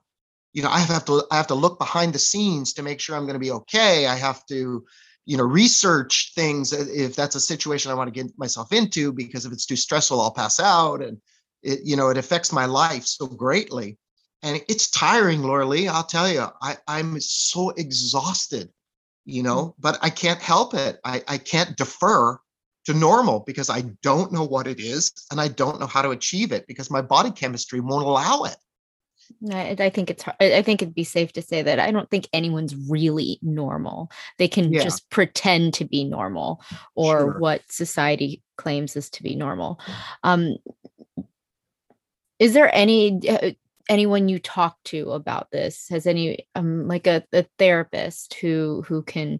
you know, I have to I have to look behind the scenes to make sure I'm going to be okay. I have to, you know, research things if that's a situation I want to get myself into because if it's too stressful, I'll pass out, and it you know it affects my life so greatly and it's tiring, Laura Lee. I'll tell you, I, I'm so exhausted, you mm, know, but I can't help it. I, I can't defer to normal because I don't know what it is and I don't know how to achieve it because my body chemistry won't allow it. I, I think it's hard. I I think it'd be safe to say that I don't think anyone's really normal. They can Yeah, just pretend to be normal or sure. what society claims is to be normal. Um, is there any uh, anyone you talk to about this? Has any um like a, a therapist who who can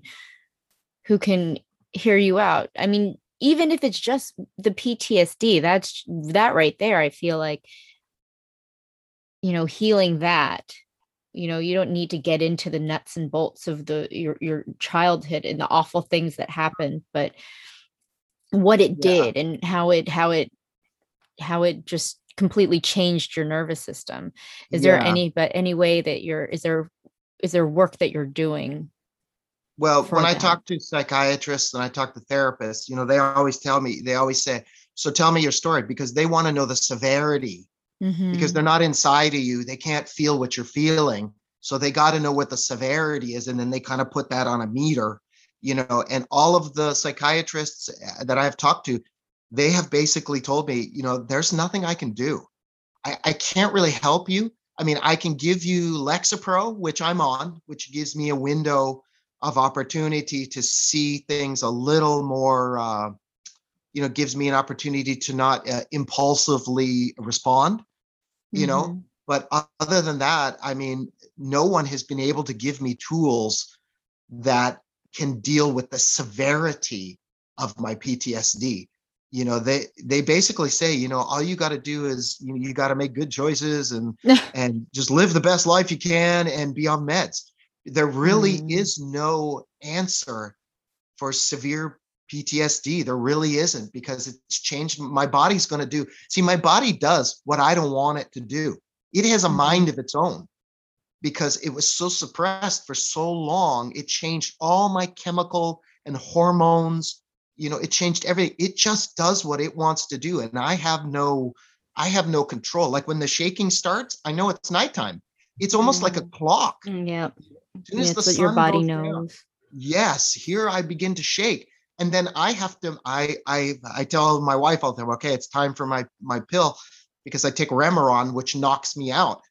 who can hear you out? I mean, even if it's just the PTSD, that's that right there. I feel like you know healing that you know you don't need to get into the nuts and bolts of the your your childhood and the awful things that happened but what it Yeah. did and how it how it how it just completely changed your nervous system is there any but any way that you're is there is there work that you're doing Well, when I talk to psychiatrists and I talk to therapists, you know, they always tell me, they always say, so tell me your story because they want to know the severity because mm-hmm. they're not inside of you. They can't feel what you're feeling. So they got to know what the severity is. And then they kind of put that on a meter, you know, and all of the psychiatrists uh, that I've talked to, they have basically told me, you know, there's nothing I can do. I, I can't really help you. I mean, I can give you Lexapro, which I'm on, which gives me a window of opportunity to see things a little more, uh, you know, gives me an opportunity to not uh, impulsively respond you know Mm-hmm. but other than that i mean no one has been able to give me tools that can deal with the severity of my ptsd you know they they basically say you know all you got to do is you, know, you got to make good choices and and just live the best life you can and be on meds there really mm, is no answer for severe PTSD. There really isn't because it's changed. My body's going to do. See, my body does what I don't want it to do. It has a mm-hmm. mind of its own because it was so suppressed for so long. It changed all my chemical and hormones. You know, it changed everything. It just does what it wants to do, and I have no, I have no control. Like when the shaking starts, I know it's nighttime. It's almost like a mm, clock. yeah As soon yeah as what your body goes down, knows yes here i begin to shake and then i have to i i i tell my wife all the time okay it's time for my my pill because i take remeron which knocks me out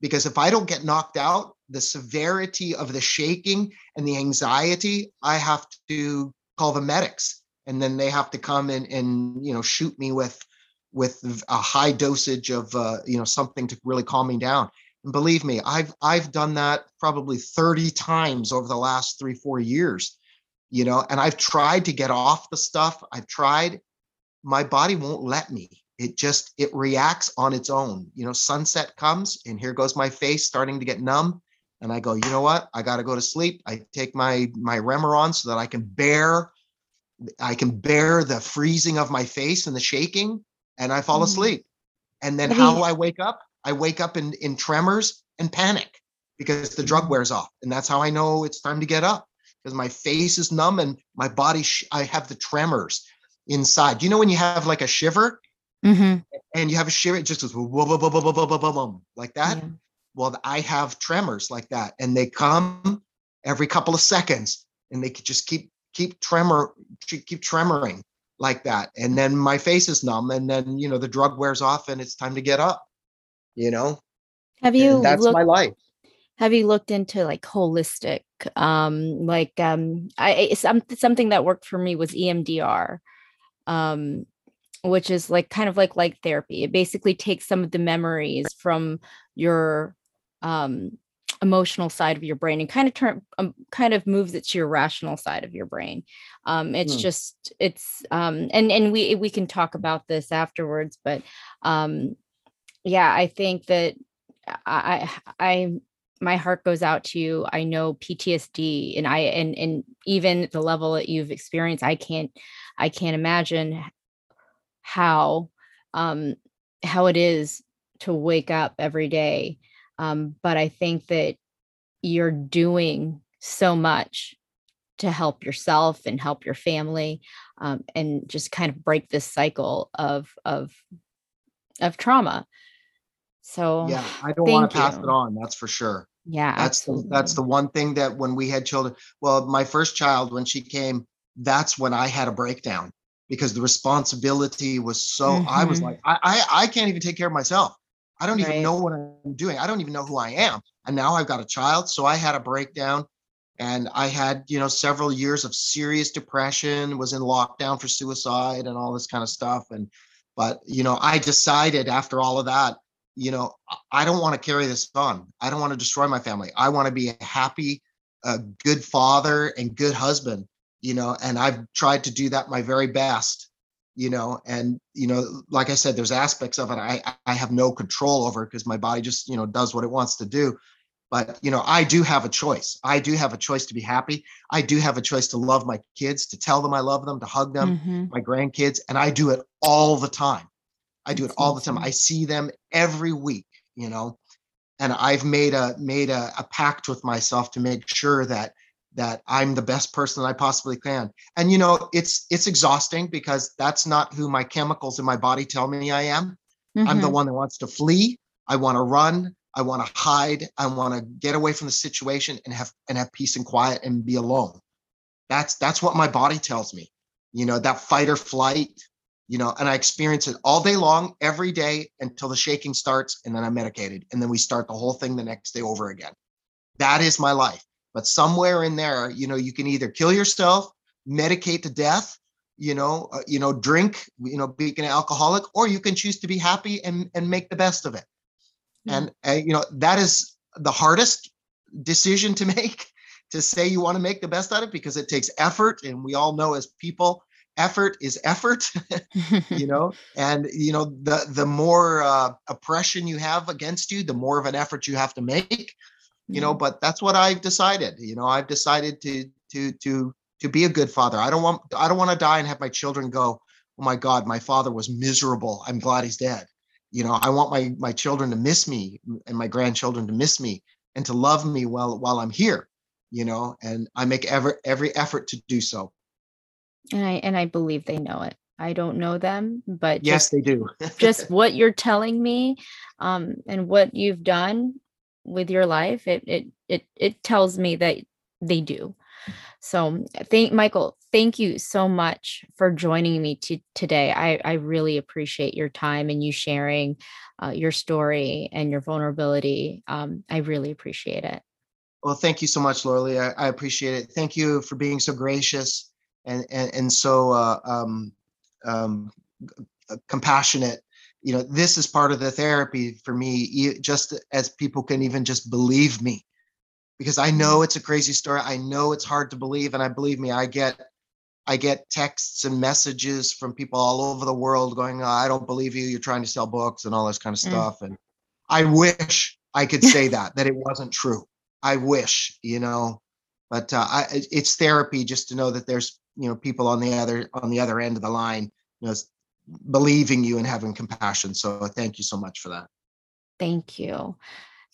because if i don't get knocked out the severity of the shaking and the anxiety, I have to call the medics and then they have to come and, and you know shoot me with with a high dosage of uh, you know something to really calm me down. And believe me i've i've done that probably 30 times over the last three four years you know and i've tried to get off the stuff. I've tried. My body won't let me. It just it reacts on its own. You know sunset comes and here goes my face starting to get numb. And i go you know what? I got to go to sleep. I take my my remeron so that i can bear I can bear the freezing of my face and the shaking, and I fall mm-hmm. asleep. And then how do I wake up? I wake up in, in tremors and panic because the drug mm. wears off. And that's how I know it's time to get up because my face is numb and my body, sh- I have the tremors inside. You know, when you have like a shiver mm-hmm. and you have a shiver, it just goes like that. Well, I have tremors like that, and they come every couple of seconds and they just keep keep tremor keep tremoring like that, and then my face is numb, and then you know the drug wears off, and it's time to get up. You know, have you? And that's looked, my life. Have you looked into like holistic? Um, like um, I some something that worked for me was EMDR. Um, which is like kind of like like therapy. It basically takes some of the memories from your um, emotional side of your brain and kind of turn um, kind of moves it to your rational side of your brain. Um, it's mm. just it's um, and and we we can talk about this afterwards, but um, yeah, I think that I I my heart goes out to you. I know PTSD and I and and even the level that you've experienced, I can't I can't imagine how um, how it is to wake up every day. Um, but I think that you're doing so much to help yourself and help your family um, and just kind of break this cycle of of of trauma. So yeah, I don't want to pass you. it on. That's for sure. Yeah, that's absolutely. the, that's the one thing that when we had children. Well, my first child, when she came, that's when I had a breakdown because the responsibility was so mm-hmm. i was mm-hmm. like I, I, I can't even take care of myself i don't right. even know what i'm doing. I don't even know who i am. And now i've got a child so i had a breakdown and i had you know several years of serious depression was in lockdown for suicide and all this kind of stuff and but you know i decided after all of that you know i don't want to carry this on. I don't want to destroy my family. I want to be a happy a good father and good husband you know, and I've tried to do that my very best, you know, and you know, like I said, there's aspects of it I I have no control over because my body just you know does what it wants to do. But you know, I do have a choice. I do have a choice to be happy. I do have a choice to love my kids, to tell them I love them, to hug them, mm-hmm. my grandkids, and I do it all the time. I do it all the time. I see them every week, you know, and I've made a made a, a pact with myself to make sure that that I'm the best person I possibly can. And you know, it's it's exhausting because that's not who my chemicals in my body tell me I am. Mm-hmm. I'm the mm-hmm. one that wants to flee. I want to run. I want to hide. I want to get away from the situation and have and have peace and quiet and be alone. That's that's what my body tells me. You know, that fight or flight, you know, and I experience it all day long, every day until the shaking starts, and then I'm medicated. And then we start the whole thing the next day over again. That is my life. But somewhere in there, you know, you can either kill yourself, medicate to death, you know, uh, you know, drink, you know, being an alcoholic, or you can choose to be happy and and make the best of it. Mm-hmm. And uh, you know, that is the hardest decision to make to say you want to make the best out of it because it takes effort and we all know as people effort is effort you know and you know the the more uh, oppression you have against you the more of an effort you have to make you know but that's what i've decided you know i've decided to to to to be a good father. I don't want i don't want to die and have my children go oh my god my father was miserable. I'm glad he's dead. You know i want my my children to miss me and my grandchildren to miss me and to love me while while i'm here you know and i make every every effort to do so. And i and i believe they know it. I don't know them but yes just, they do. just what you're telling me um and what you've done with your life it it it it tells me that they do so thank michael thank you so much for joining me to, today I, I really appreciate your time and you sharing uh, your story and your vulnerability um, i really appreciate it Well, thank you so much, Laura I, I appreciate it. Thank you for being so gracious and and, and so uh, um, um, compassionate. You know, this is part of the therapy for me, just as people can even just believe me, because I know it's a crazy story. I know it's hard to believe, and I believe me, I get I get texts and messages from people all over the world going, oh, I don't believe you. You're trying to sell books and all this kind of mm. stuff. Mm. And I wish I could say that, that it wasn't true. I wish, you know, but uh, I, it's therapy just to know that there's you know people on the other on the other end of the line, you know, believing you and having compassion. So thank you so much for that. Thank you.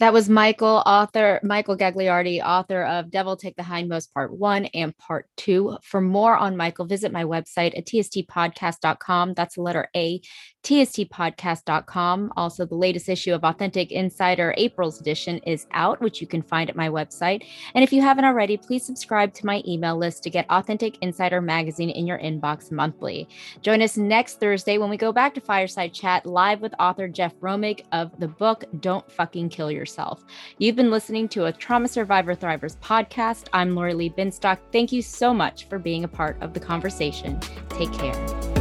That was Michael, author, Michael Gagliardi, author of Devil Take the Hindmost Part One and Part Two. For more on Michael, visit my website at tstpodcast.com. That's the letter A, tstpodcast.com. Also, the latest issue of Authentic Insider, April's edition, is out, which you can find at my website. And if you haven't already, please subscribe to my email list to get Authentic Insider magazine in your inbox monthly. Join us next Thursday when we go back to Fireside Chat live with author Jeff Romig of the book Don't Fucking Kill Yourself yourself. You've been listening to a Trauma Survivor Thrivers podcast. I'm Lori Lee Binstock. Thank you so much for being a part of the conversation. Take care.